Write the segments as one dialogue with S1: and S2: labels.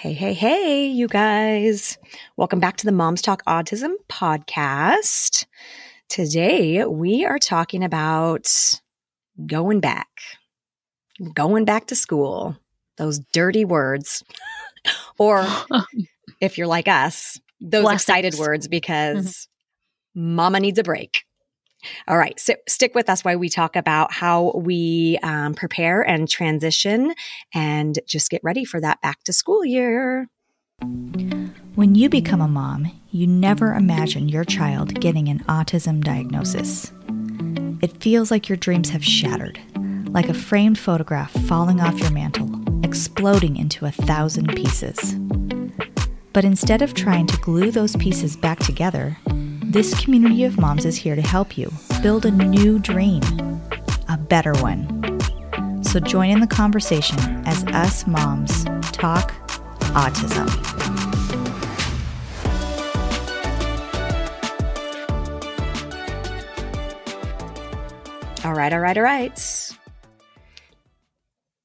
S1: Hey, hey, hey, you guys. Welcome back to the Moms Talk Autism podcast. Today we are talking about going back, going back to school, those dirty words. or if you're like us, those
S2: Blessings.
S1: excited words because mm-hmm. mama needs a break. All right, so stick with us while we talk about how we um, prepare and transition and just get ready for that back to school year.
S3: When you become a mom, you never imagine your child getting an autism diagnosis. It feels like your dreams have shattered, like a framed photograph falling off your mantle, exploding into a thousand pieces. But instead of trying to glue those pieces back together, this community of moms is here to help you build a new dream, a better one. So join in the conversation as us moms talk autism.
S1: All right, all right, all right.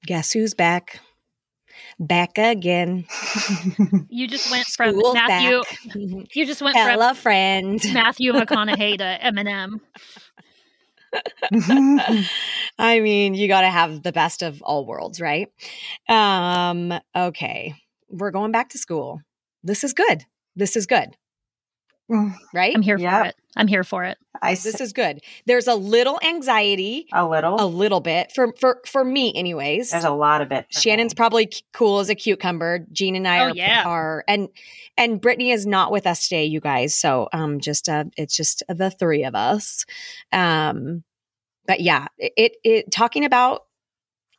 S1: Guess who's back? Back again.
S2: You just went from
S1: School's
S2: Matthew.
S1: back.
S2: You just went
S1: Hello, friend.
S2: Matthew McConaughey to Eminem.
S1: I mean, you got to have the best of all worlds, right? Um, okay. We're going back to school. This is good. This is good. Right?
S2: I'm here
S4: Yep.
S2: for it. I'm here for it.
S4: I
S1: This
S4: s-
S1: is good. There's a little anxiety,
S4: a little.
S1: a little bit for for for me anyways.
S4: There's a lot of it.
S1: Shannon's
S4: me.
S1: probably cool as a cucumber. Jean and I
S2: Oh,
S1: are,
S2: yeah.
S1: are and and Brittany is not with us today, you guys. So um, just uh, it's just the three of us. Um, but yeah, it, it it talking about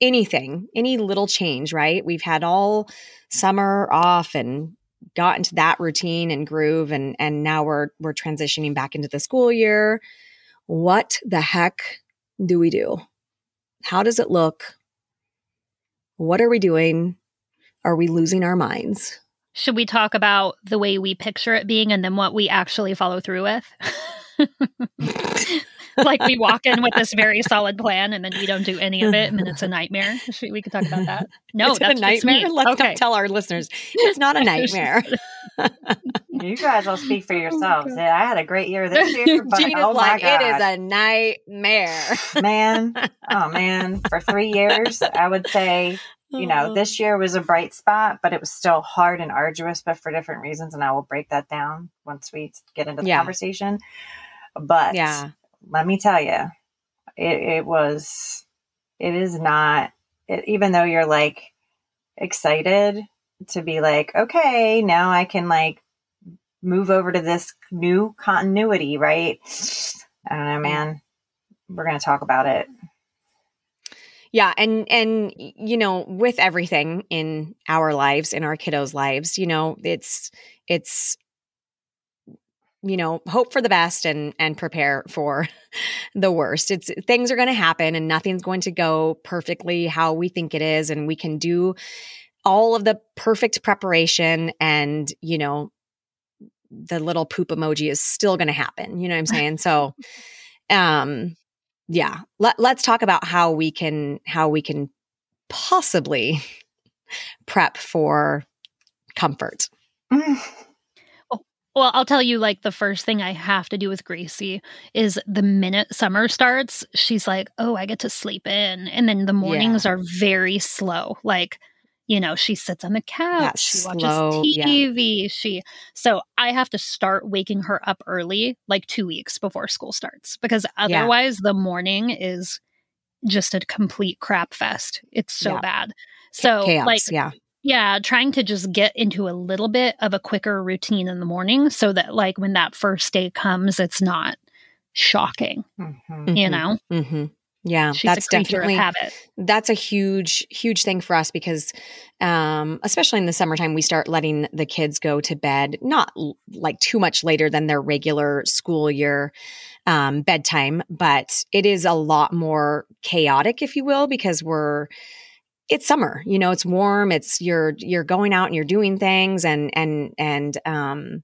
S1: anything, any little change, right? We've had all summer off and got into that routine and groove, and and now we're we're transitioning back into the school year. What the heck do we do? How does it look? What are we doing? Are we losing our minds?
S2: Should we talk about the way we picture it being and then what we actually follow through with? like we walk in with this very solid plan and then we don't do any of it and then it's a nightmare. We could talk about that. No,
S1: Is it
S2: that's
S1: a nightmare.
S2: me.
S1: Let's
S2: okay.
S1: tell our listeners it's not a nightmare.
S4: You guys will speak for oh, yourselves.
S2: God.
S4: Yeah, I had a great year this year, but
S1: Gina's
S4: oh my
S1: like, it is a nightmare.
S4: man. Oh man, for three years, I would say you know oh. this year was a bright spot, but it was still hard and arduous, but for different reasons, and I will break that down once we get into the
S1: Yeah.
S4: conversation. But
S1: yeah,
S4: let me tell you, it, it was, it is not, it, even though you're like excited to be like, okay, now I can like move over to this new continuity, right? I don't know, mm. man. We're going to talk about it.
S1: yeah, and and you know, with everything in our lives, in our kiddos' lives, you know, it's it's you know hope for the best and and prepare for the worst. It's things are going to happen and nothing's going to go perfectly how we think it is and we can do all of the perfect preparation and you know the little poop emoji is still going to happen you know what i'm saying? So um yeah Let, let's talk about how we can how we can possibly prep for comfort
S2: Well, I'll tell you, like, the first thing I have to do with Gracie is the minute summer starts, she's like, oh, I get to sleep in. And then the mornings are very slow. Like, you know, she sits on the couch,
S1: That's
S2: she
S1: slow,
S2: watches
S1: yeah.
S2: TV. She, so I have to start waking her up early, like two weeks before school starts, because otherwise the morning is just a complete crap fest. It's so
S1: Yeah.
S2: bad. So,
S1: chaos
S2: like,
S1: yeah
S2: yeah, trying to just get into a little bit of a quicker routine in the morning so that like when that first day comes, it's not shocking,
S4: Mhm.
S2: you
S1: Mhm.
S2: know?
S1: hmm Yeah,
S2: She's
S1: that's
S2: a
S1: definitely
S2: of habit.
S1: that's a huge huge thing for us because um especially in the summertime we start letting the kids go to bed not l- like too much later than their regular school year um bedtime but it is a lot more chaotic if you will because we're it's summer you know it's warm it's you're you're going out and you're doing things and and and um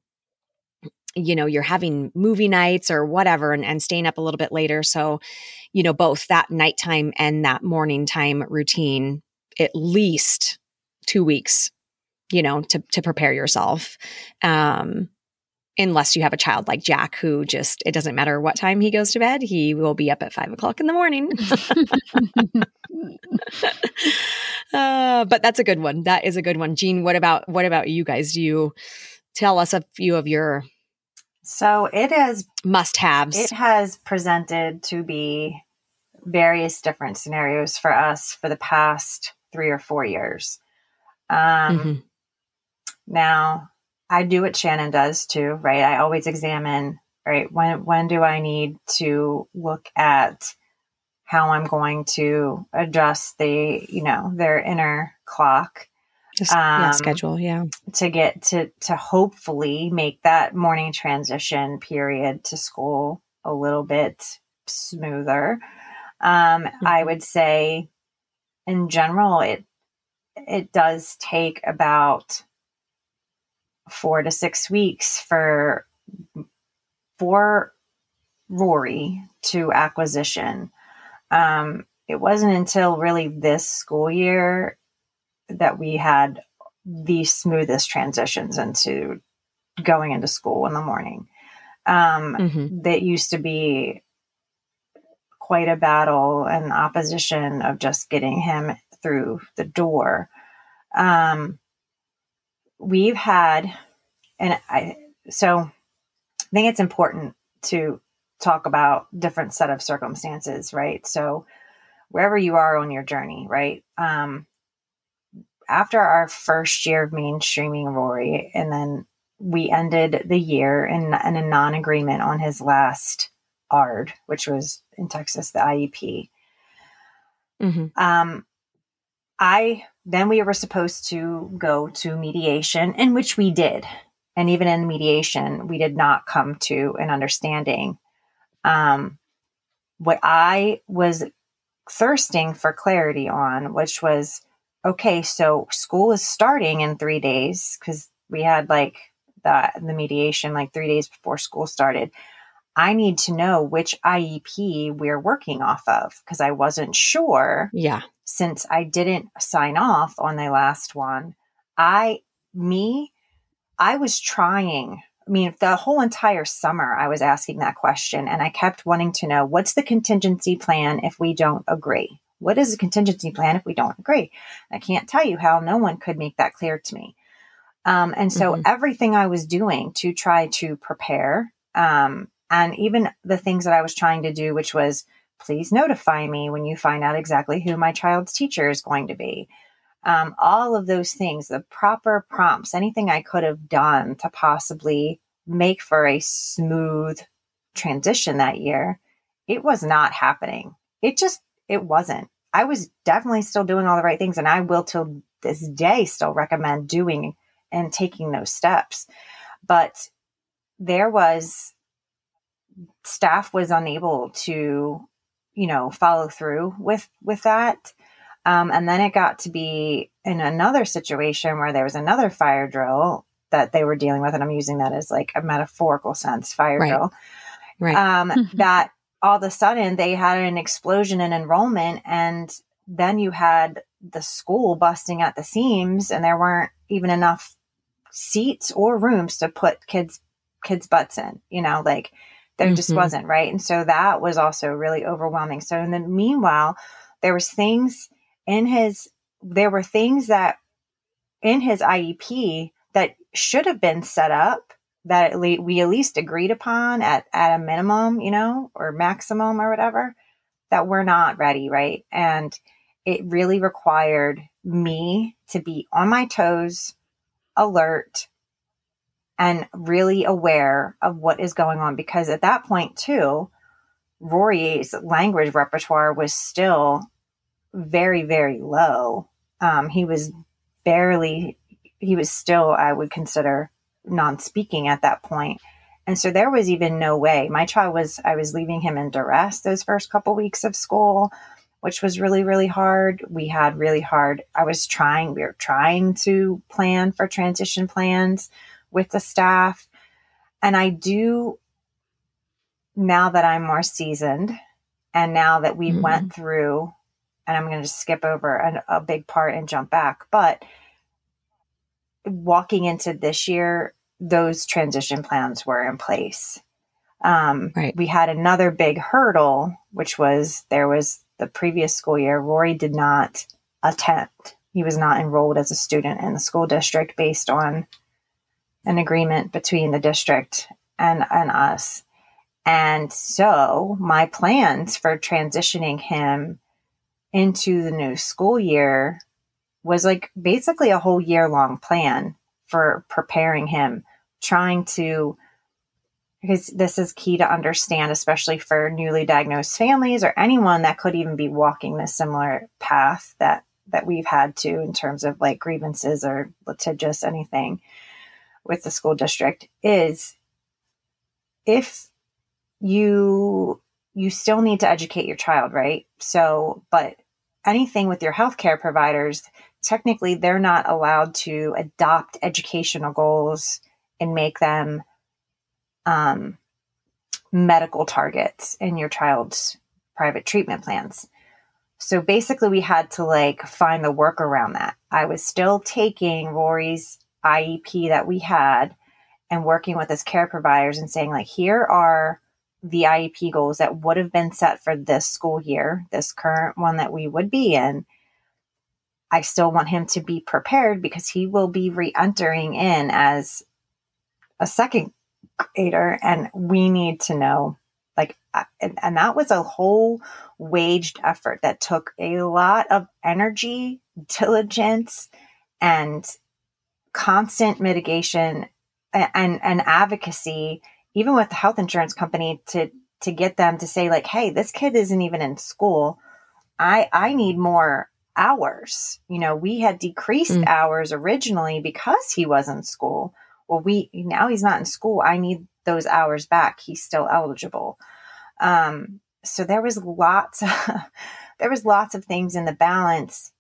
S1: you know you're having movie nights or whatever and, and staying up a little bit later so you know both that nighttime and that morning time routine at least two weeks you know, to to prepare yourself. Um, unless you have a child like Jack, who just it doesn't matter what time he goes to bed, he will be up at five o'clock in the morning. uh, but that's a good one. That is a good one. Jean, what about what about you guys? Do you tell us a few of your
S4: so it has
S1: must haves?
S4: It has presented to be various different scenarios for us for the past three or four years. Um, mm-hmm. Now, I do what Shannon does too, right? I always examine, right? When when do I need to look at how I'm going to adjust the, you know, their inner clock.
S1: Just, um, yeah, schedule, yeah.
S4: To get to to hopefully make that morning transition period to school a little bit smoother. Um, mm-hmm. I would say in general it it does take about four to six weeks for for Rory to acquisition. Um, it wasn't until really this school year that we had the smoothest transitions into going into school in the morning. Um, mm-hmm. That used to be quite a battle and opposition of just getting him through the door. Um, we've had, and I, so I think it's important to talk about different set of circumstances, right? So wherever you are on your journey, right? Um, after our first year of mainstreaming Rory, and then we ended the year in, in a non-agreement on his last ARD, which was in Texas, the IEP. Mm-hmm. Um, I then we were supposed to go to mediation, in which we did. And even in mediation, we did not come to an understanding. Um, what I was thirsting for clarity on, which was okay, so school is starting in three days because we had like the, the mediation like three days before school started. I need to know which IEP we're working off of because I wasn't sure.
S1: Yeah.
S4: Since I didn't sign off on the last one, I, me, I was trying. I mean, the whole entire summer, I was asking that question and I kept wanting to know what's the contingency plan if we don't agree? What is a contingency plan if we don't agree? I can't tell you how no one could make that clear to me. Um, and so mm-hmm. everything I was doing to try to prepare um, and even the things that I was trying to do, which was please notify me when you find out exactly who my child's teacher is going to be. Um, all of those things, the proper prompts, anything I could have done to possibly make for a smooth transition that year, it was not happening. It just, it wasn't. I was definitely still doing all the right things, and I will till this day still recommend doing and taking those steps. But there was staff was unable to, you know, follow through with with that. Um, and then it got to be in another situation where there was another fire drill that they were dealing with, and I'm using that as like a metaphorical sense, fire right. drill. Right. Um, mm-hmm. that all of a sudden they had an explosion in enrollment, and then you had the school busting at the seams, and there weren't even enough seats or rooms to put kids kids butts in. You know, like there mm-hmm. just wasn't, right? And so that was also really overwhelming. So in the meanwhile, there was things in his there were things that in his IEP that should have been set up that we at least agreed upon at, at a minimum, you know, or maximum or whatever, that we're not ready, right? And it really required me to be on my toes, alert, and really aware of what is going on because at that point too rory's language repertoire was still very very low um, he was barely he was still i would consider non-speaking at that point and so there was even no way my child was i was leaving him in duress those first couple weeks of school which was really really hard we had really hard i was trying we were trying to plan for transition plans with the staff. And I do, now that I'm more seasoned and now that we mm-hmm. went through, and I'm going to skip over a big part and jump back, but walking into this year, those transition plans were in place. Um, right. We had another big hurdle, which was there was the previous school year, Rory did not attend. He was not enrolled as a student in the school district based on an agreement between the district and, and us. And so my plans for transitioning him into the new school year was like basically a whole year long plan for preparing him, trying to because this is key to understand, especially for newly diagnosed families or anyone that could even be walking this similar path that that we've had to in terms of like grievances or litigious anything with the school district is if you you still need to educate your child, right? So, but anything with your healthcare providers, technically they're not allowed to adopt educational goals and make them um, medical targets in your child's private treatment plans. So basically, we had to like find the work around that. I was still taking Rory's IEP that we had and working with his care providers and saying, like, here are the IEP goals that would have been set for this school year, this current one that we would be in. I still want him to be prepared because he will be re entering in as a second creator and we need to know like uh, and, and that was a whole waged effort that took a lot of energy diligence and constant mitigation and, and, and advocacy even with the health insurance company to to get them to say like hey this kid isn't even in school i i need more hours you know we had decreased mm. hours originally because he was in school well, we now he's not in school. I need those hours back. He's still eligible. Um, so there was lots, there was lots of things in the balance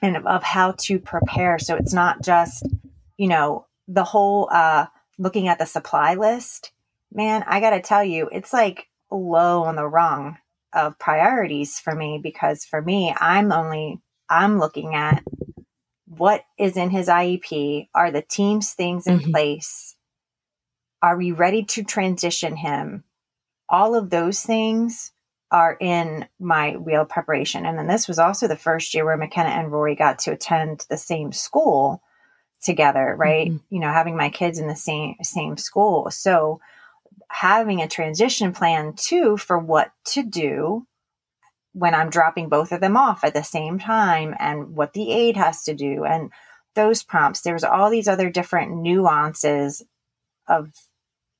S4: and of, of how to prepare. So it's not just, you know, the whole uh, looking at the supply list. Man, I got to tell you, it's like low on the rung of priorities for me because for me, I'm only I'm looking at what is in his IEP? Are the team's things in mm-hmm. place? Are we ready to transition him? All of those things are in my wheel preparation. And then this was also the first year where McKenna and Rory got to attend the same school together, right? Mm-hmm. You know, having my kids in the same same school. So having a transition plan too for what to do when I'm dropping both of them off at the same time and what the aide has to do and those prompts. There's all these other different nuances of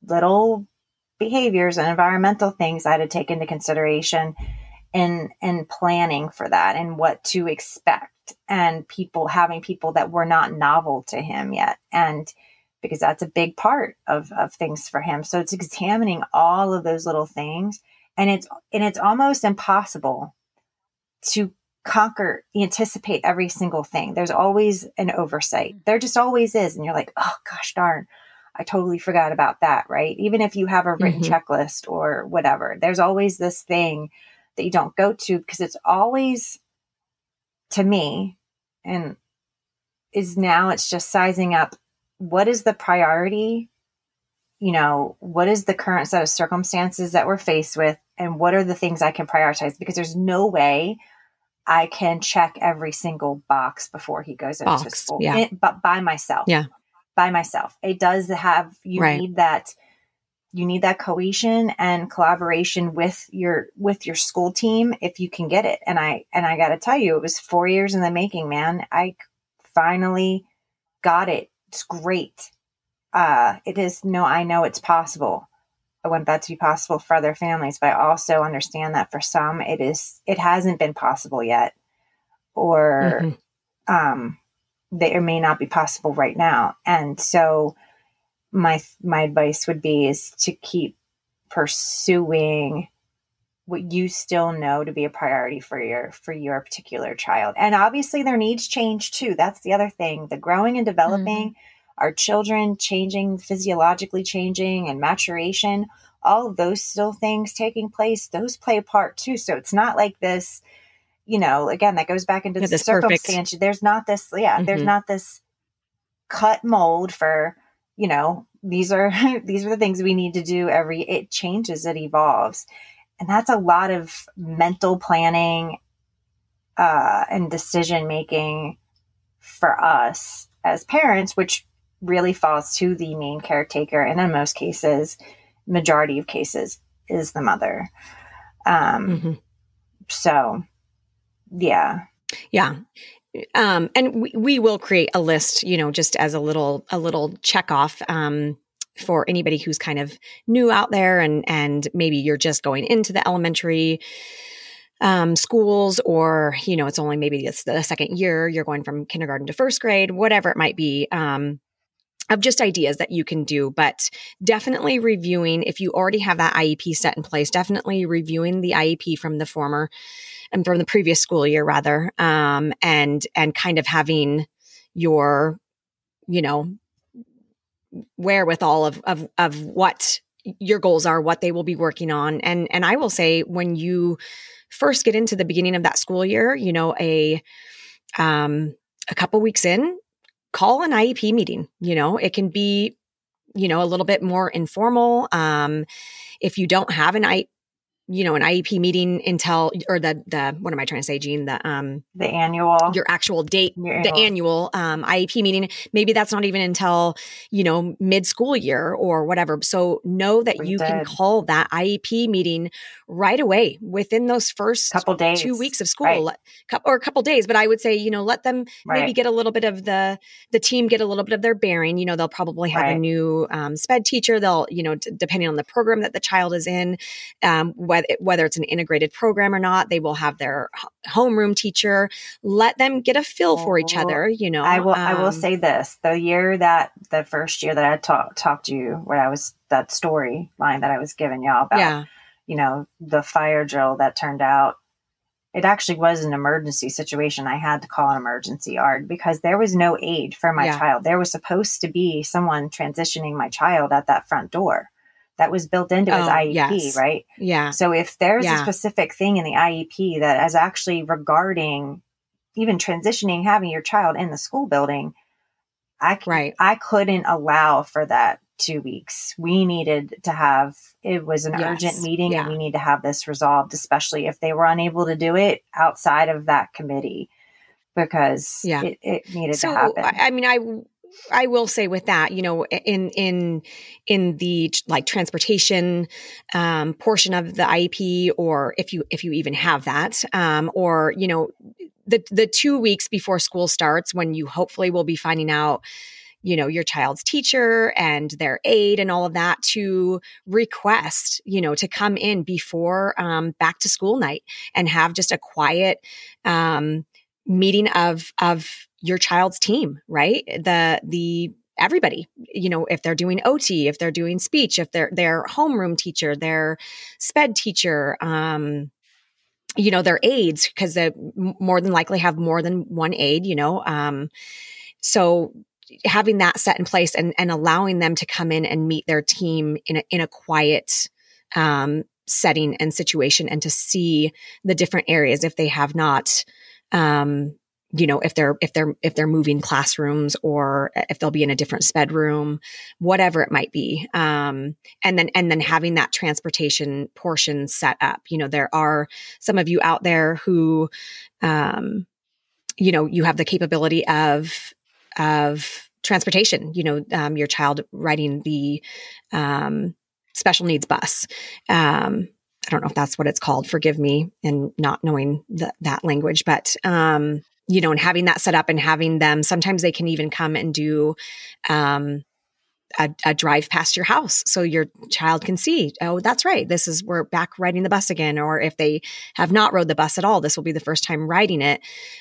S4: little behaviors and environmental things I had to take into consideration in in planning for that and what to expect and people having people that were not novel to him yet. And because that's a big part of of things for him. So it's examining all of those little things and it's and it's almost impossible to conquer anticipate every single thing. There's always an oversight. There just always is and you're like oh gosh darn i totally forgot about that right? Even if you have a written mm-hmm. checklist or whatever there's always this thing that you don't go to because it's always to me and is now it's just sizing up what is the priority you know, what is the current set of circumstances that we're faced with and what are the things I can prioritize? Because there's no way I can check every single box before he goes into school, yeah. It, but by myself.
S1: Yeah.
S4: By myself. It does have, you right. need that, you need that cohesion and collaboration with your, with your school team if you can get it. And I, and I got to tell you, it was four years in the making, man. I finally got it. It's great uh, it is no, I know it's possible. I want that to be possible for other families, but I also understand that for some, it is, it hasn't been possible yet, or, mm-hmm. um, they, it may not be possible right now. And so my, my advice would be is to keep pursuing what you still know to be a priority for your for your particular child and obviously their needs change too that's the other thing the growing and developing mm-hmm our children changing, physiologically changing, and maturation, all of those still things taking place, those play a part too. So it's not like this, you know, again, that goes back into yeah, the circumstance. Perfect. There's not this, yeah, mm-hmm. there's not this cut mold for, you know, these are these are the things we need to do every it changes, it evolves. And that's a lot of mental planning uh, and decision making for us as parents, which really falls to the main caretaker. And in most cases, majority of cases, is the mother. Um, mm-hmm. So, yeah.
S1: Yeah. Um, and we, we will create a list, you know, just as a little, a little check off, um, for anybody who's kind of new out there and, and maybe you're just going into the elementary, um, schools or, you know, it's only maybe it's the second year, you're going from kindergarten to first grade, whatever it might be. Um, of just ideas that you can do, but definitely reviewing if you already have that IEP set in place, definitely reviewing the IEP from the former and from the previous school year rather, um, and and kind of having your, you know, wherewithal of of of what your goals are, what they will be working on, and and I will say when you first get into the beginning of that school year, you know, a um, a couple weeks in, call an IEP meeting. You know, it can be, you know, a little bit more informal. Um, if you don't have an I, you know, an IEP meeting until or the the what am I trying to say, Jean? The um
S4: the annual
S1: your actual date, your the annual um IEP meeting. Maybe that's not even until, you know, mid school year or whatever. So know that we you did. can call that IEP meeting right away within those first
S4: couple days,
S1: two weeks of school, right. or a couple days. But I would say, you know, let them right. maybe get a little bit of the the team get a little bit of their bearing. You know, they'll probably have right. a new um, SPED teacher. They'll, you know, t- depending on the program that the child is in, um, whether whether it's an integrated program or not, they will have their homeroom teacher. Let them get a feel for each other. You know,
S4: I will. Um, I will um, say this: the year that the first year that I talked talked to you, where I was that story line that I was giving y'all about. Yeah you know, the fire drill that turned out it actually was an emergency situation. I had to call an emergency ARD because there was no aid for my yeah. child. There was supposed to be someone transitioning my child at that front door. That was built into his oh, IEP, yes. right?
S1: Yeah.
S4: So if there's yeah. a specific thing in the IEP that is actually regarding even transitioning, having your child in the school building, I right. I couldn't allow for that two weeks. We needed to have it was an yes. urgent meeting yeah. and we need to have this resolved, especially if they were unable to do it outside of that committee because yeah. it, it needed so, to happen.
S1: I mean, I I will say with that, you know, in in in the like transportation um, portion of the IEP, or if you if you even have that, um, or you know, the the two weeks before school starts, when you hopefully will be finding out you know your child's teacher and their aide and all of that to request you know to come in before um, back to school night and have just a quiet um, meeting of of your child's team right? The the everybody you know if they're doing ot if they're doing speech if they're their homeroom teacher their sped teacher um you know their aides because they more than likely have more than one aide you know um so having that set in place and, and allowing them to come in and meet their team in a, in a quiet um, setting and situation and to see the different areas if they have not um, you know if they're if they're if they're moving classrooms or if they'll be in a different sped room whatever it might be um, and then and then having that transportation portion set up you know there are some of you out there who um, you know you have the capability of of transportation, you know, um, your child riding the um, special needs bus. Um, I don't know if that's what it's called. Forgive me and not knowing the, that language, but um, you know, and having that set up and having them. Sometimes they can even come and do um, a, a, drive past your house, so your child can see. Oh, that's right. This is we're back riding the bus again. Or if they have not rode the bus at all, this will be the first time riding it.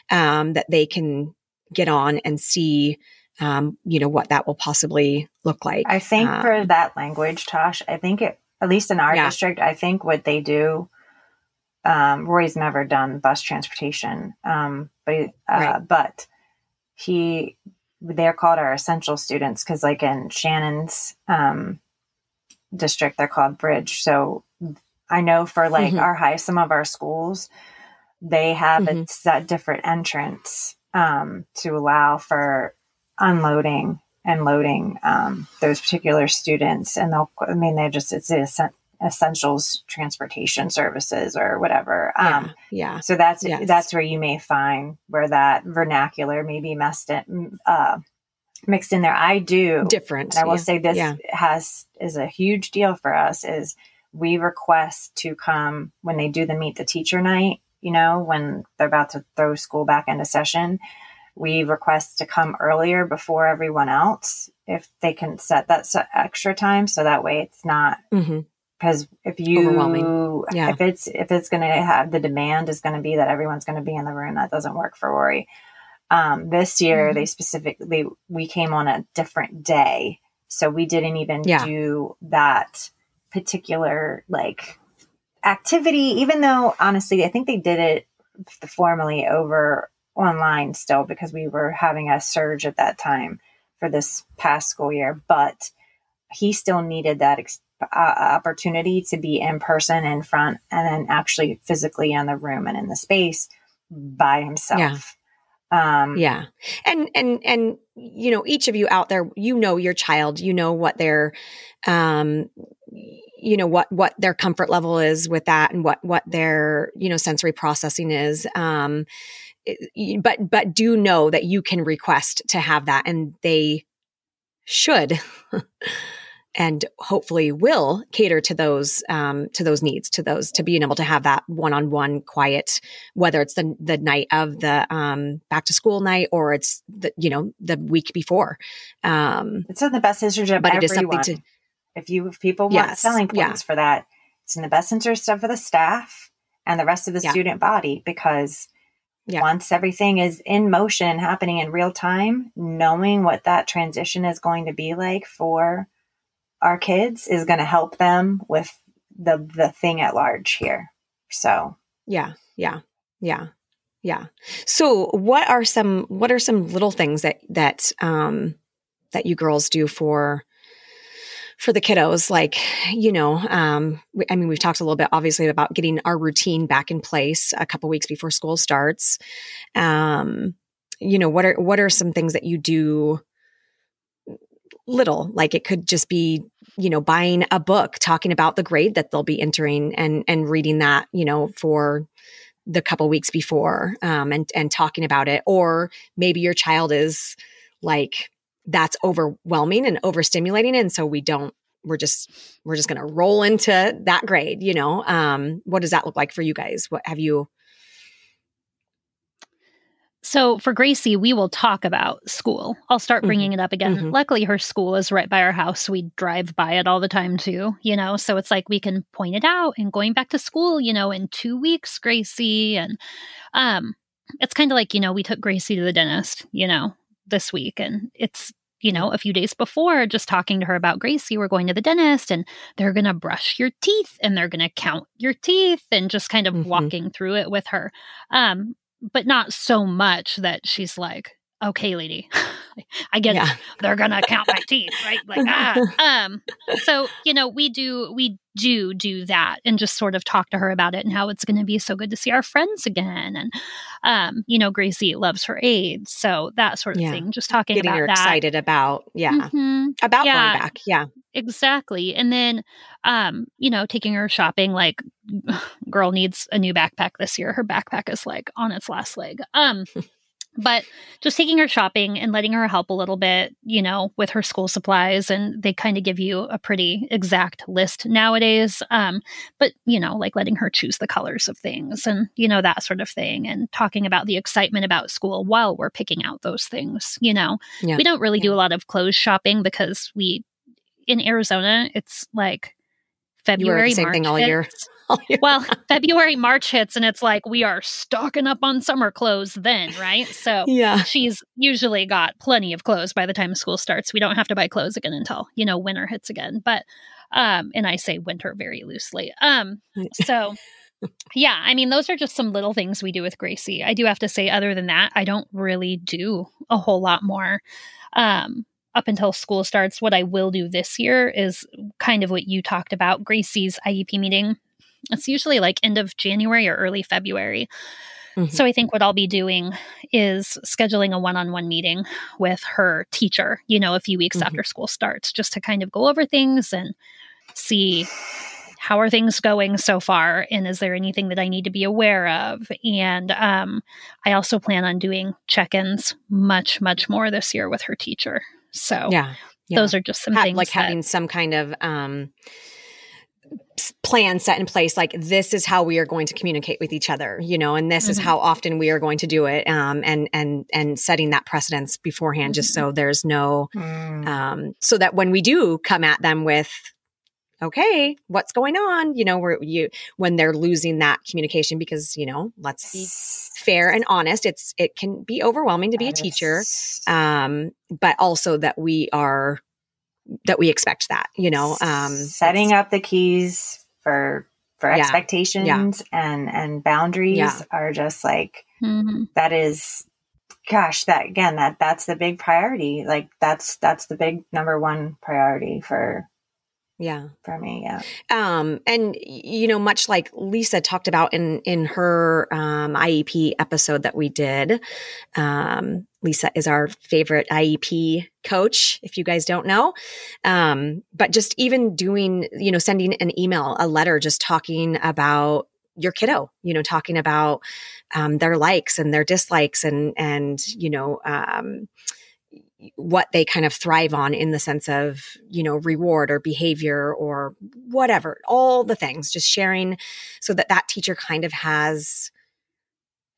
S1: Um, that they can get on and see um, you know what that will possibly look like
S4: i think um, for that language tosh i think it at least in our yeah. district i think what they do um, rory's never done bus transportation um, but uh, right. but he they're called our essential students because like in shannon's um, district they're called bridge so i know for like mm-hmm. our high some of our schools they have mm-hmm. a set different entrance um, to allow for unloading and loading um, those particular students. And they'll, I mean, they just, it's essentials transportation services or whatever.
S1: Yeah. Um, yeah.
S4: So that's, yes. that's where you may find where that vernacular may be messed in, uh, mixed in there. I do
S1: different.
S4: I will yeah. say this yeah. has, is a huge deal for us is we request to come when they do the meet the teacher night, you know, when they're about to throw school back into session we request to come earlier before everyone else if they can set that extra time so that way it's not because if you yeah. if it's if it's going to have the demand is going to be that everyone's going to be in the room that doesn't work for Rory. Um, this year mm-hmm. they specifically we came on a different day so we didn't even yeah. do that particular like activity even though honestly i think they did it formally over online still because we were having a surge at that time for this past school year, but he still needed that ex- uh, opportunity to be in person in front and then actually physically in the room and in the space by himself.
S1: Yeah. Um, yeah. And, and, and, you know, each of you out there, you know, your child, you know what their, um, you know, what, what their comfort level is with that and what, what their, you know, sensory processing is. Um, but but do know that you can request to have that and they should and hopefully will cater to those um, to those needs to those to being able to have that one-on-one quiet whether it's the the night of the um, back to school night or it's the you know the week before um,
S4: it's in the best interest of but everyone. it is something to if you if people want yes, selling points yeah. for that it's in the best interest of the staff and the rest of the yeah. student body because yeah. once everything is in motion and happening in real time knowing what that transition is going to be like for our kids is going to help them with the the thing at large here. So.
S1: Yeah yeah yeah yeah. So what are some what are some little things that that um that you girls do for for the kiddos, like, you know, um, I mean, we've talked a little bit obviously about getting our routine back in place a couple weeks before school starts. Um, you know, what are, what are some things that you do little? Like it could just be, you know, buying a book, talking about the grade that they'll be entering and, and reading that, you know, for the couple weeks before, um, and, and talking about it. Or maybe your child is like, that's overwhelming and overstimulating and so we don't we're just we're just going to roll into that grade you know um what does that look like for you guys what have you
S2: so for Gracie, we will talk about school. I'll start bringing mm-hmm. it up again. Mm-hmm. Luckily, her school is right by our house. We drive by it all the time too, you know. So it's like we can point it out and going back to school, you know, in two weeks, Gracie, and um, it's kind of like you know we took Gracie to the dentist, you know, this week. And it's, you know, a few days before, just talking to her about Gracie, we're going to the dentist and they're going to brush your teeth and they're going to count your teeth and just kind of mm-hmm. walking through it with her. Um, but not so much that she's like, okay, lady, I get yeah. it. They're gonna count my teeth, right? Like ah. Um. So you know, we do we do do that, and just sort of talk to her about it and how it's going to be so good to see our friends again, and um, you know, Gracie loves her aides, so that sort of yeah. thing. Just talking
S1: Getting
S2: about
S1: her
S2: that.
S1: excited about, yeah, mm-hmm. about yeah. going back, yeah,
S2: exactly. And then, um, you know, taking her shopping. Like, girl needs a new backpack this year. Her backpack is like on its last leg. Um. But just taking her shopping and letting her help a little bit, you know, with her school supplies. And they kind of give you a pretty exact list nowadays. Um, but, you know, like letting her choose the colors of things and, you know, that sort of thing. And talking about the excitement about school while we're picking out those things, you know. Yeah. We don't really yeah. do a lot of clothes shopping because we, in Arizona, it's like February,
S1: same
S2: March
S1: thing all year.
S2: well, February, March hits, and it's like we are stocking up on summer clothes then, right? So
S1: yeah,
S2: she's usually got plenty of clothes by the time school starts. We don't have to buy clothes again until you know winter hits again. But um, and I say winter very loosely. Um, so yeah, I mean, those are just some little things we do with Gracie. I do have to say, other than that, I don't really do a whole lot more. Um, up until school starts, what I will do this year is kind of what you talked about Gracie's IEP meeting it's usually like end of January or early February. Mm-hmm. So I think what I'll be doing is scheduling a one on one meeting with her teacher, you know, a few weeks mm-hmm. after school starts, just to kind of go over things and see how are things going so far and is there anything that i need to be aware of and um, i also plan on doing check-ins much much more this year with her teacher so
S1: yeah,
S2: yeah. those are just some ha- things
S1: like that, having some kind of um, plan set in place like this is how we are going to communicate with each other you know and this mm-hmm. is how often we are going to do it um, and and and setting that precedence beforehand mm-hmm. just so there's no mm. um, so that when we do come at them with okay, what's going on? You know, where you when they're losing that communication because, you know, let's be fair and honest. It's it can be overwhelming to be a teacher. Um, but also that we are that we expect that, you know. Um
S4: setting up the keys for for yeah, expectations yeah. and and boundaries yeah. are just like mm-hmm. that is gosh that again that that's the big priority like that's that's the big number one priority for
S1: yeah.
S4: for me yeah.
S1: Um and you know much like lisa talked about in in her um iep episode that we did um lisa is our favorite iep coach if you guys don't know. Um but just even doing you know sending an email a letter just talking about your kiddo you know talking about um, their likes and their dislikes and and you know um, what they kind of thrive on in the sense of, you know, reward or behavior or whatever, all the things, just sharing so that that teacher kind of has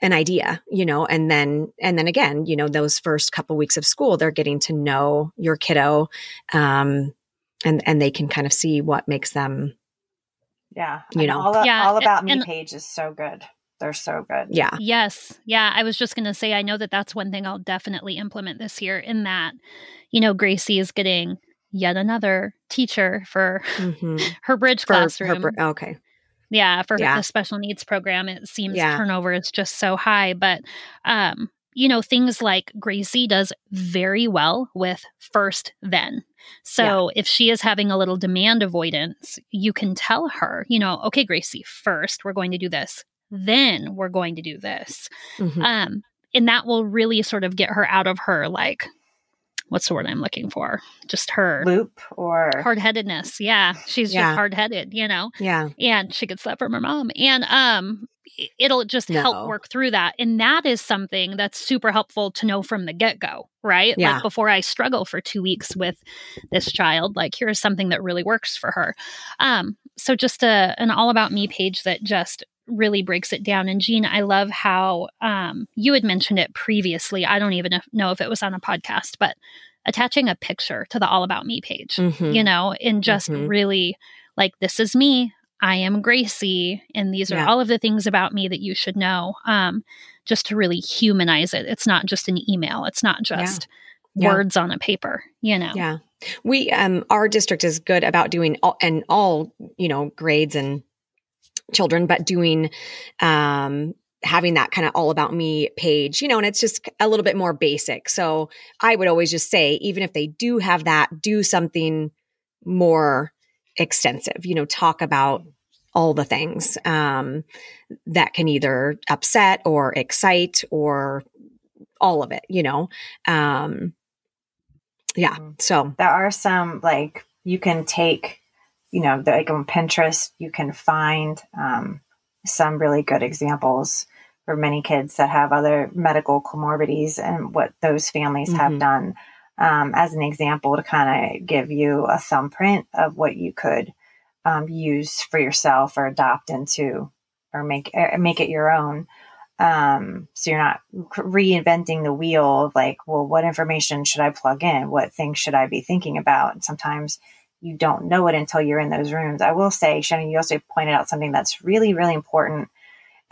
S1: an idea, you know, and then, and then again, you know, those first couple weeks of school, they're getting to know your kiddo. Um, and, and they can kind of see what makes them,
S4: yeah, you know, all, yeah, all about and, me and, page is so good. They're so good.
S1: Yeah.
S2: Yes. Yeah. I was just going to say, I know that that's one thing I'll definitely implement this year in that, you know, Gracie is getting yet another teacher for mm-hmm. her bridge for classroom. Her,
S1: okay.
S2: Yeah. For yeah. the special needs program, it seems yeah. turnover is just so high. But, um, you know, things like Gracie does very well with first then. So yeah. if she is having a little demand avoidance, you can tell her, you know, okay, Gracie, first we're going to do this then we're going to do this. Mm-hmm. Um, and that will really sort of get her out of her like what's the word I'm looking for? Just her
S4: loop or
S2: hard headedness. Yeah. She's yeah. just hard headed, you know?
S1: Yeah.
S2: And she gets that from her mom. And um it'll just no. help work through that. And that is something that's super helpful to know from the get go, right? Yeah. Like before I struggle for two weeks with this child, like here's something that really works for her. Um, so just a an all about me page that just really breaks it down. And Jean, I love how um, you had mentioned it previously. I don't even know if it was on a podcast, but attaching a picture to the All About Me page, mm-hmm. you know, and just mm-hmm. really like, this is me. I am Gracie, and these are yeah. all of the things about me that you should know. Um, just to really humanize it. It's not just an email. It's not just yeah. words yeah. on a paper. You know.
S1: Yeah, we um, our district is good about doing all and all you know grades and children, but doing, um, having that kind of all about me page, you know, and it's just a little bit more basic. So I would always just say, even if they do have that, do something more extensive, you know, talk about all the things um, that can either upset or excite or all of it, you know. Um, yeah. Mm-hmm. So
S4: there are some like you can take you know, like on Pinterest, you can find um, some really good examples for many kids that have other medical comorbidities and what those families mm-hmm. have done um, as an example to kind of give you a thumbprint of what you could um, use for yourself or adopt into or make or make it your own. Um, so you're not reinventing the wheel of like, well, what information should I plug in? What things should I be thinking about? And sometimes you don't know it until you're in those rooms. I will say, Shannon, you also pointed out something that's really, really important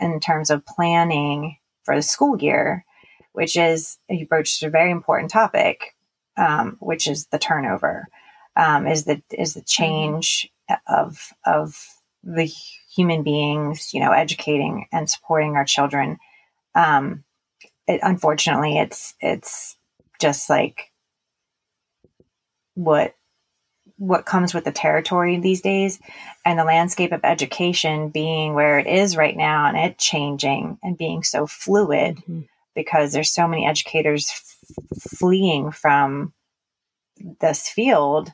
S4: in terms of planning for the school year, which is you broached a very important topic, um, which is the turnover, um, is the is the mm-hmm. change of of the human beings, you know, educating and supporting our children. Um, it, unfortunately, it's it's just like what what comes with the territory these days and the landscape of education being where it is right now and it changing and being so fluid mm-hmm. because there's so many educators f- fleeing from this field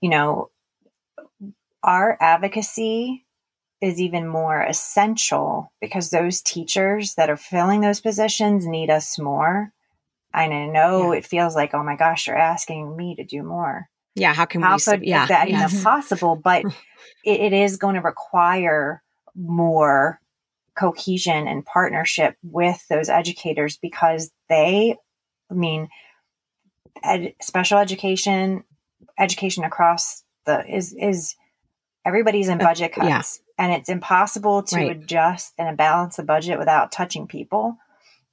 S4: you know our advocacy is even more essential because those teachers that are filling those positions need us more. And I know yeah. it feels like, oh my gosh, you're asking me to do more.
S1: Yeah, how can how we?
S4: Could,
S1: yeah,
S4: that yeah. even possible? But it, it is going to require more cohesion and partnership with those educators because they, I mean, ed, special education, education across the is is everybody's in uh, budget cuts. Uh, yeah and it's impossible to right. adjust and balance the budget without touching people.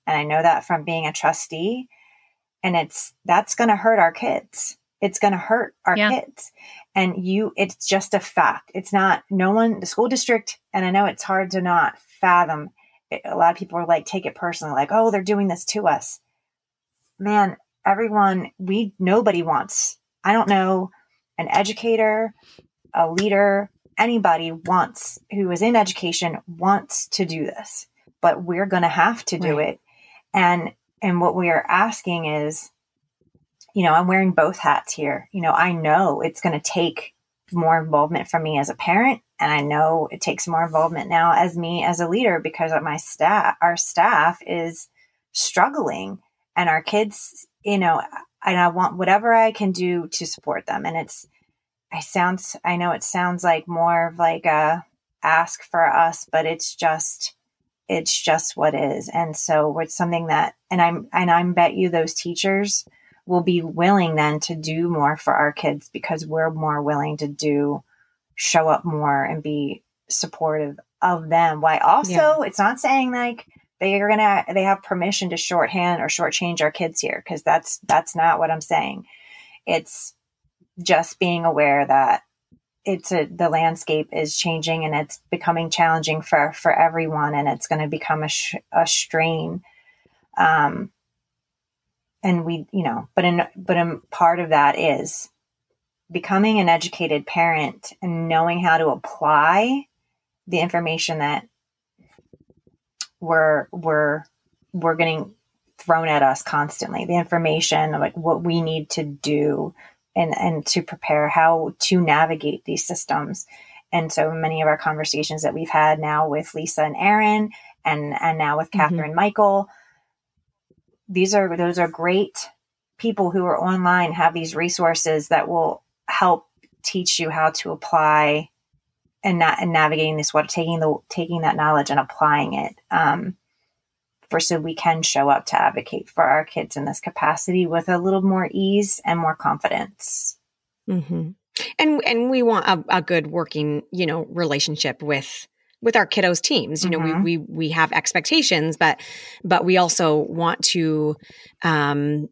S4: And I know that from being a trustee. And it's that's going to hurt our kids. It's going to hurt our yeah. kids. And you, it's just a fact. It's not, no one, the school district, and I know it's hard to not fathom. It, a lot of people are like, take it personally, like, oh, they're doing this to us. Man, everyone, we, nobody wants, I don't know, an educator, a leader, anybody wants who is in education wants to do this, but we're going to have to do right. it. And and what we are asking is, you know, I'm wearing both hats here. You know, I know it's going to take more involvement from me as a parent and I know it takes more involvement now as me as a leader because of my staff our staff is struggling and our kids, you know, and I want whatever I can do to support them and it's I sounds I know it sounds like more of like a ask for us, but it's just it's just what is. And so it's something that and I'm and I'm bet you those teachers will be willing then to do more for our kids because we're more willing to do show up more and be supportive of them. Why also yeah. it's not saying like they are gonna they have permission to shorthand or shortchange our kids here because that's that's not what I'm saying. It's just being aware that it's a, the landscape is changing and it's becoming challenging for for everyone and it's going to become a, sh- a strain um and we you know but in but a part of that is becoming an educated parent and knowing how to apply the information that we're we're we're getting thrown at us constantly the information like what we need to do and and to prepare how to navigate these systems and so many of our conversations that we've had now with lisa and aaron and and now with catherine mm-hmm. michael these are those are great people who are online have these resources that will help teach you how to apply and not and navigating this what taking the taking that knowledge and applying it um, for so we can show up to advocate for our kids in this capacity with a little more ease and more confidence.
S1: Mm-hmm. And and we want a, a, good working, you know, relationship with with our kiddos teams. You know, mm-hmm. we we we have expectations, but but we also want to um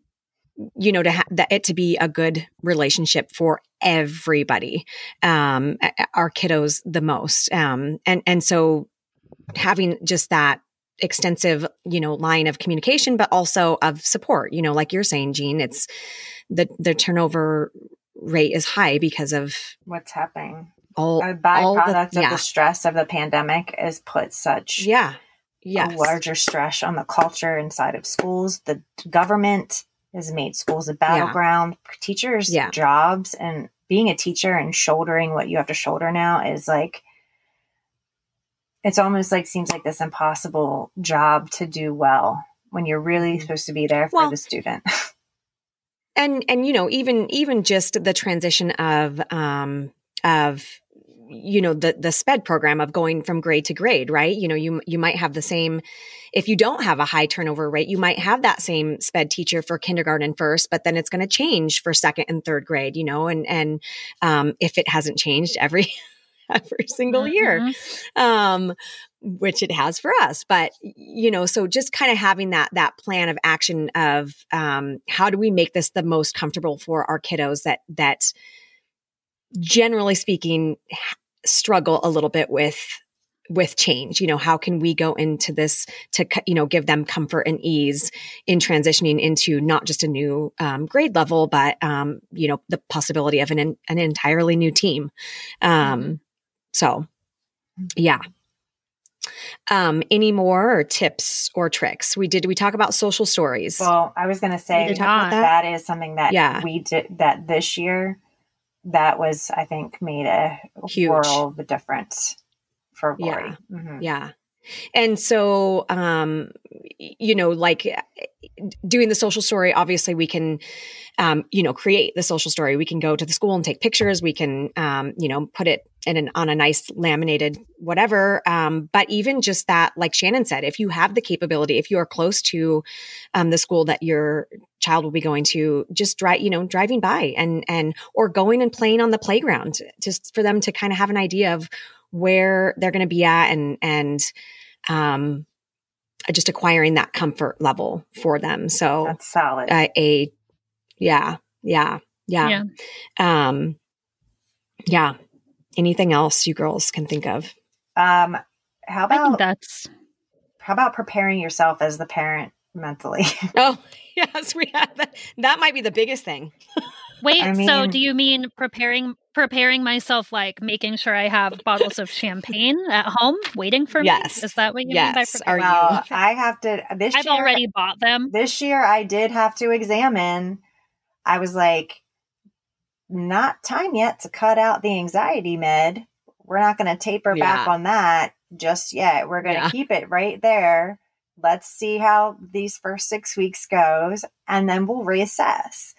S1: you know to have that it to be a good relationship for everybody um our kiddos the most um and and so having just that extensive, you know, line of communication, but also of support. You know, like you're saying, Jean, it's the the turnover rate is high because of
S4: what's happening. All a byproduct the, yeah. of the stress of the pandemic is put such
S1: yeah
S4: yes. a larger stress on the culture inside of schools. The government has made schools a battleground. Yeah. Teachers' yeah. jobs and being a teacher and shouldering what you have to shoulder now is like it's almost like seems like this impossible job to do well when you're really mm-hmm. supposed to be there for well, the student.
S1: and and you know even even just the transition of um of you know the the sped program of going from grade to grade right you know you you might have the same if you don't have a high turnover rate you might have that same sped teacher for kindergarten first but then it's going to change for second and third grade you know and and um, if it hasn't changed every every single mm-hmm. year, um, which it has for us. But you know, so just kind of having that that plan of action of um, how do we make this the most comfortable for our kiddos that that generally speaking struggle a little bit with with change you know how can we go into this to you know give them comfort and ease in transitioning into not just a new um, grade level but um, you know the possibility of an an entirely new team um, mm-hmm. so yeah um any more tips or tricks we did we talk about social stories
S4: well i was going to say that. that is something that yeah. we did that this year that was i think made a Huge. world of difference for
S1: Rory. Yeah. Mm-hmm. Yeah. And so, um, you know, like doing the social story, obviously we can, um, you know, create the social story. We can go to the school and take pictures. We can, um, you know, put it in an, on a nice laminated whatever. Um, but even just that, like Shannon said, if you have the capability, if you are close to, um, the school that your child will be going to, just drive, you know, driving by and, and, or going and playing on the playground just for them to kind of have an idea of where they're going to be at and and um just acquiring that comfort level for them. So
S4: that's solid.
S1: Uh, a yeah yeah yeah. Yeah. Um yeah anything else you girls can think of
S4: um how about
S2: that's
S4: how about preparing yourself as the parent mentally
S1: oh yes we have that that might be the biggest thing
S2: Wait, I mean, so do you mean preparing preparing myself like making sure I have bottles of champagne at home waiting for
S1: yes.
S2: me? Is that what you
S1: yes.
S2: mean
S1: by Are well,
S4: you? I have to this
S2: I've
S4: year,
S2: already bought them.
S4: This year I did have to examine. I was like not time yet to cut out the anxiety med. We're not going to taper yeah. back on that just yet. We're going to yeah. keep it right there. Let's see how these first 6 weeks goes and then we'll reassess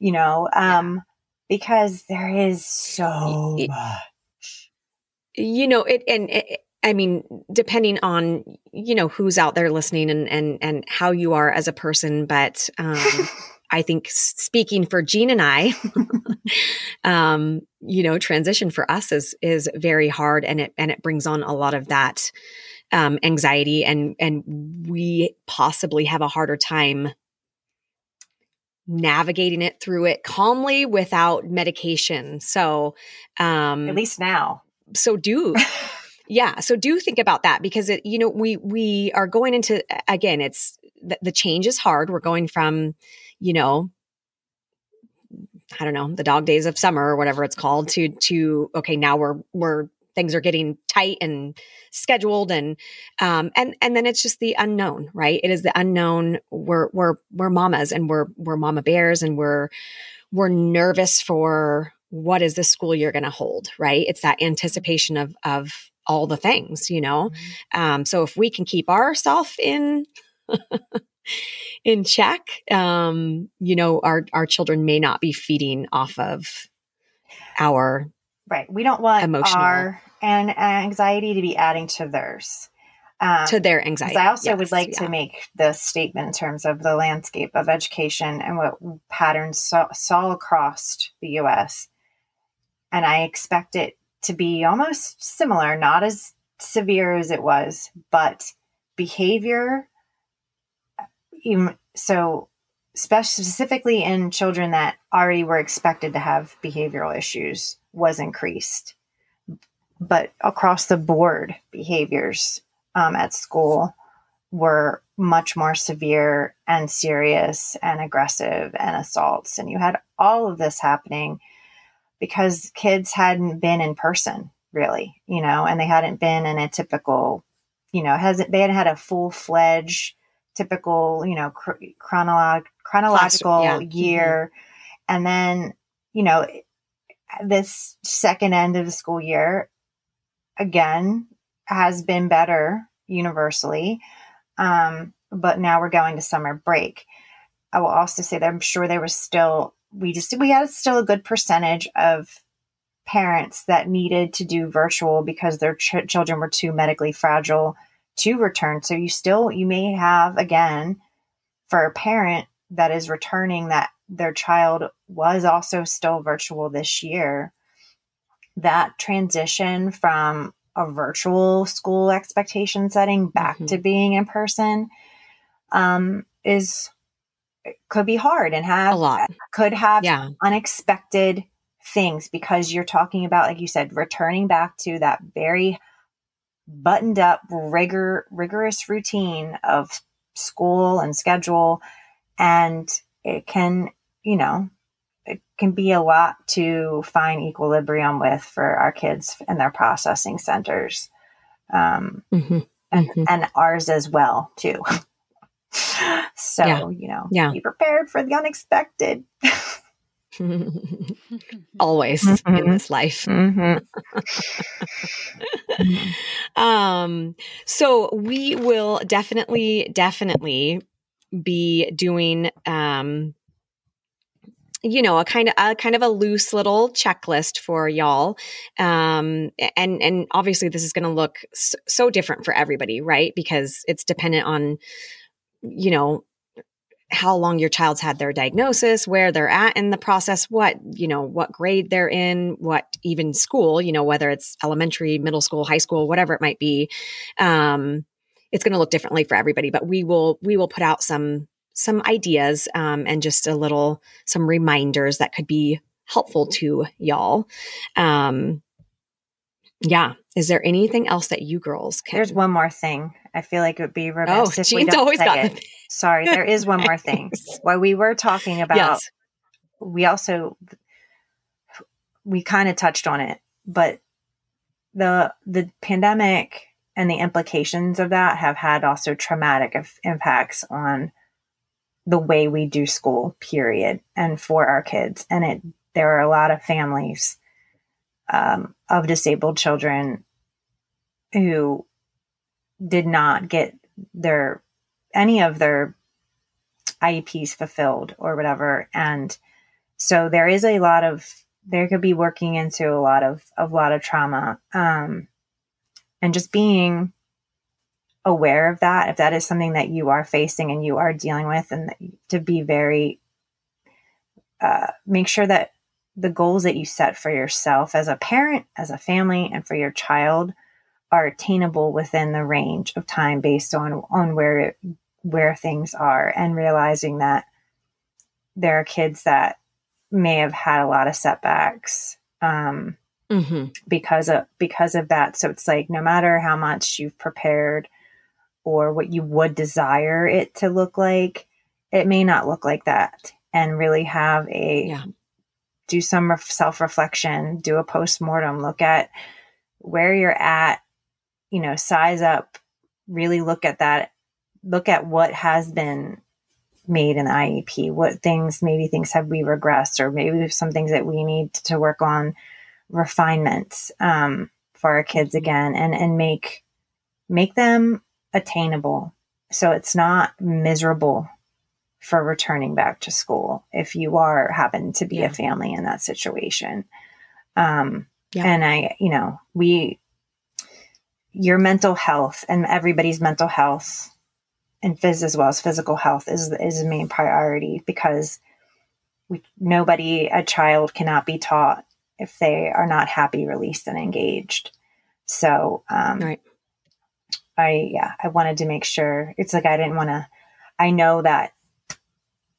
S4: you know, um, yeah. because there is so it, much.
S1: You know, it, and it, I mean, depending on, you know, who's out there listening and, and, and how you are as a person, but, um, I think speaking for Jean and I, um, you know, transition for us is is very hard, and it and it brings on a lot of that um, anxiety, and and we possibly have a harder time navigating it through it calmly without medication. So, um,
S4: at least now.
S1: So do. yeah. So do think about that because it, you know, we, we are going into, again, it's the, the change is hard. We're going from, you know, I don't know, the dog days of summer or whatever it's called to, to, okay, now we're, we're things are getting tight and scheduled and um and and then it's just the unknown right? It is the unknown. We're we're we're mamas and we're we're mama bears and we're we're nervous for what is the school year going to hold right? It's that anticipation of of all the things you know? Mm-hmm. um so if we can keep ourselves in in check um you know our our children may not be feeding off of our
S4: Right. We don't want emotional our and anxiety to be adding to theirs.
S1: Um, to their anxiety.
S4: I also yes, would like yeah. to make the statement in terms of the landscape of education and what patterns saw, saw across the US. And I expect it to be almost similar, not as severe as it was, but behavior. So, specifically in children that already were expected to have behavioral issues was increased. But across the board, behaviors um, at school were much more severe and serious and aggressive and assaults. And you had all of this happening because kids hadn't been in person, really, you know, and they hadn't been in a typical, you know, hasn't they hadn't had a full fledged typical, you know, chronological chronological yeah. year. Mm-hmm. And then, you know, this second end of the school year, again, has been better universally. Um, but now we're going to summer break. I will also say that I'm sure there was still, we just, we had still a good percentage of parents that needed to do virtual because their ch- children were too medically fragile to return. So you still, you may have, again, for a parent that is returning that their child was also still virtual this year, that transition from a virtual school expectation setting back mm-hmm. to being in person um, is could be hard and have
S1: a lot
S4: could have yeah. unexpected things because you're talking about like you said returning back to that very buttoned up rigor rigorous routine of school and schedule and it can you know it can be a lot to find equilibrium with for our kids and their processing centers um, mm-hmm. And, mm-hmm. and ours as well too so yeah. you know yeah. be prepared for the unexpected
S1: always mm-hmm. in this life. Mm-hmm. um, so we will definitely, definitely be doing um, you know a kind of a kind of a loose little checklist for y'all um and and obviously this is going to look so, so different for everybody right because it's dependent on you know how long your child's had their diagnosis, where they're at in the process, what, you know, what grade they're in, what even school, you know, whether it's elementary, middle school, high school, whatever it might be. Um, it's going to look differently for everybody, but we will, we will put out some, some ideas, um, and just a little, some reminders that could be helpful to y'all. Um, yeah. Is there anything else that you girls can?
S4: There's one more thing. I feel like it would be remiss oh, if we don't always got it. Sorry, there is one more thing. While we were talking about, yes. we also we kind of touched on it, but the the pandemic and the implications of that have had also traumatic impacts on the way we do school. Period, and for our kids, and it there are a lot of families um, of disabled children who did not get their any of their IEPs fulfilled or whatever. And so there is a lot of there could be working into a lot of a lot of trauma. Um, and just being aware of that, if that is something that you are facing and you are dealing with, and to be very uh, make sure that the goals that you set for yourself as a parent, as a family, and for your child are attainable within the range of time based on on where where things are and realizing that there are kids that may have had a lot of setbacks um, mm-hmm. because of because of that so it's like no matter how much you've prepared or what you would desire it to look like it may not look like that and really have a yeah. Do some self-reflection do a post-mortem look at where you're at you know, size up, really look at that, look at what has been made in IEP, what things, maybe things have we regressed, or maybe some things that we need to work on refinements um, for our kids again and, and make, make them attainable. So it's not miserable for returning back to school if you are happen to be yeah. a family in that situation. Um, yeah. And I, you know, we your mental health and everybody's mental health and phys as well as physical health is is a main priority because we, nobody a child cannot be taught if they are not happy released and engaged so um, right i yeah i wanted to make sure it's like i didn't want to i know that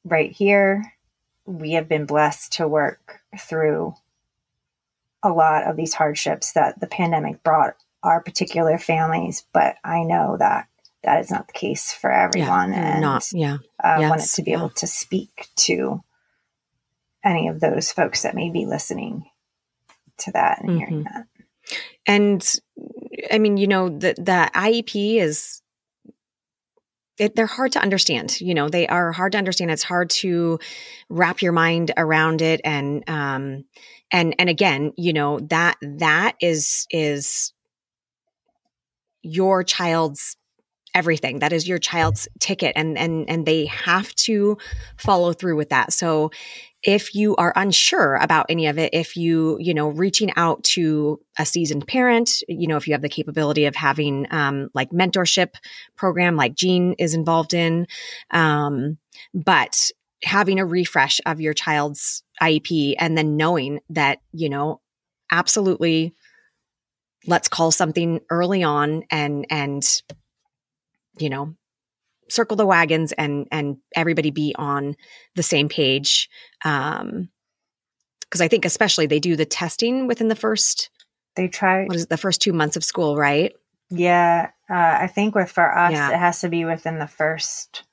S4: right here we have been blessed to work through a lot of these hardships that the pandemic brought our particular families, but I know that that is not the case for everyone. Yeah, and not, yeah. I uh, yes, wanted to be yeah. able to speak to any of those folks that may be listening to that and mm-hmm. hearing that.
S1: And I mean, you know, the, the IEP is, it, they're hard to understand. You know, they are hard to understand. It's hard to wrap your mind around it. And, um, and, and again, you know, that, that is, is your child's everything that is your child's ticket and and and they have to follow through with that so if you are unsure about any of it if you you know reaching out to a seasoned parent you know if you have the capability of having um, like mentorship program like jean is involved in um, but having a refresh of your child's iep and then knowing that you know absolutely let's call something early on and and you know circle the wagons and and everybody be on the same page um because i think especially they do the testing within the first
S4: they try
S1: what is it the first two months of school right
S4: Yeah, uh, I think with for us,
S1: Yeah.
S4: it has to be within the first.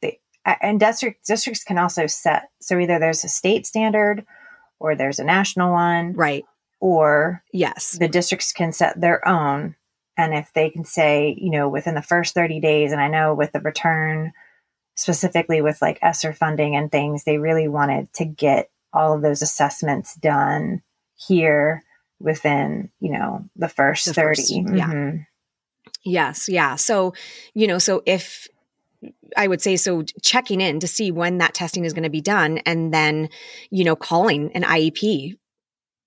S4: The uh, and district districts can also set so either there's a state standard, or there's a national one,
S1: Right.
S4: or
S1: Yes.
S4: the districts can set their own. And if they can say, you know, within the first 30 days, and I know with the return, specifically with like ESSER funding and things, they really wanted to get all of those assessments done here within, you know, the first
S1: The
S4: 30.
S1: first- yeah.
S4: Mhm.
S1: Yes, yeah. So, you know, so if I would say so checking in to see when that testing is going to be done and then, you know, calling an IEP,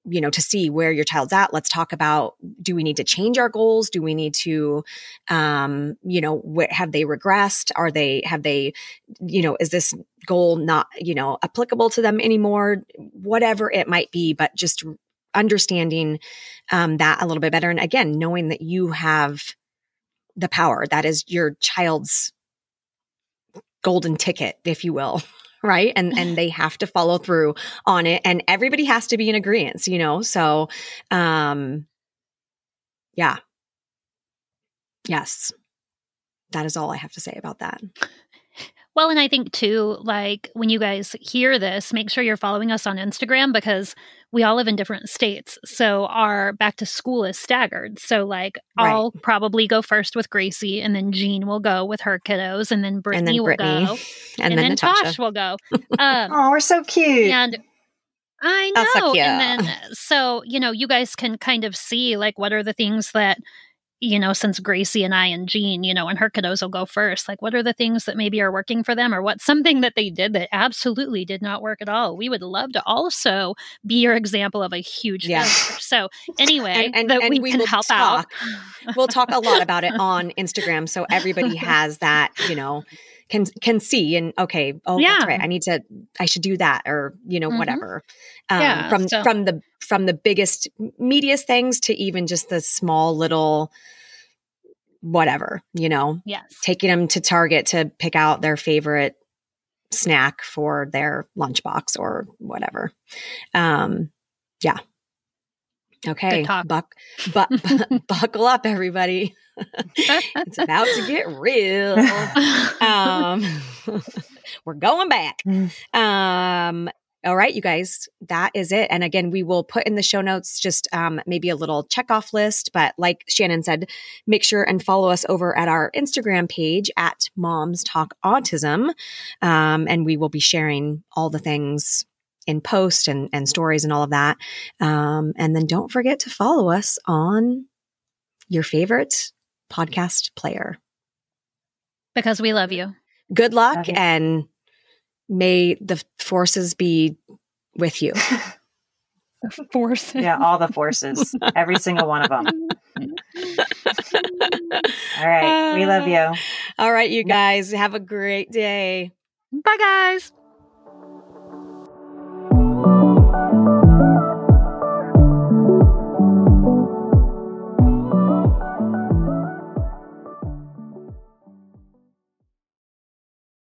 S1: you know, to see where your child's at. Let's talk about do we need to change our goals? Do we need to um, you know, wh- have they regressed? Are they have they you know, is this goal not, you know, applicable to them anymore? Whatever it might be, but just understanding um, that a little bit better and again, knowing that you have the power. That is your child's golden ticket, if you will. Right. And and they have to follow through on it. And everybody has to be in agreement, you know? So um yeah. Yes. That is all I have to say about that.
S2: Well, and I think too, like when you guys hear this, make sure you're following us on Instagram because we all live in different states. So our back to school is staggered. So like
S1: Right.
S2: I'll probably go first with Gracie and then Jean will go with her kiddos and then Brittany
S1: and then
S2: will go.
S1: And,
S2: And,
S1: then,
S2: then,
S1: Natasha.
S2: Tosh will go. Um,
S4: Oh, we're so cute.
S2: and I
S1: That's so
S2: know. And then so, you know, you guys can kind of see like what are the things that you know, since Gracie and I and Jean, you know, and her kiddos will go first, like what are the things that maybe are working for them or what's something that they did that absolutely did not work at all? We would love to also be your example of a huge
S1: Yeah.
S2: failure. So anyway,
S1: And- and-
S2: that
S1: and
S2: we,
S1: we
S2: can help
S1: talk.
S2: out.
S1: we'll talk a lot about it on Instagram so everybody has that, you know, can can see and okay, oh that's right. I need to I should do that or, you know,
S2: Mhm.
S1: whatever. Um
S2: Yeah,
S1: from
S2: so-
S1: from the from the biggest meatiest things to even just the small little whatever, you know,
S2: Yes.
S1: taking them to Target to pick out their favorite snack for their lunchbox or whatever. Um yeah. Okay. Buck but buckle up everybody. it's about to get real. Um we're going back.
S4: Mm.
S1: Um all right, you guys, that is it. And again, we will put in the show notes just um, maybe a little check off list. But like Shannon said, make sure and follow us over at our Instagram page at Moms Talk Autism. Um, and we will be sharing all the things in post and, and stories and all of that. Um, and then don't forget to follow us on your favorite podcast player.
S2: because we love you.
S1: Good luck
S4: Love you.
S1: and may the forces be with you.
S2: Force.
S4: yeah, all the forces, every single one of them. All right. We love you.
S1: All right, you guys, have a great day.
S2: Bye, guys.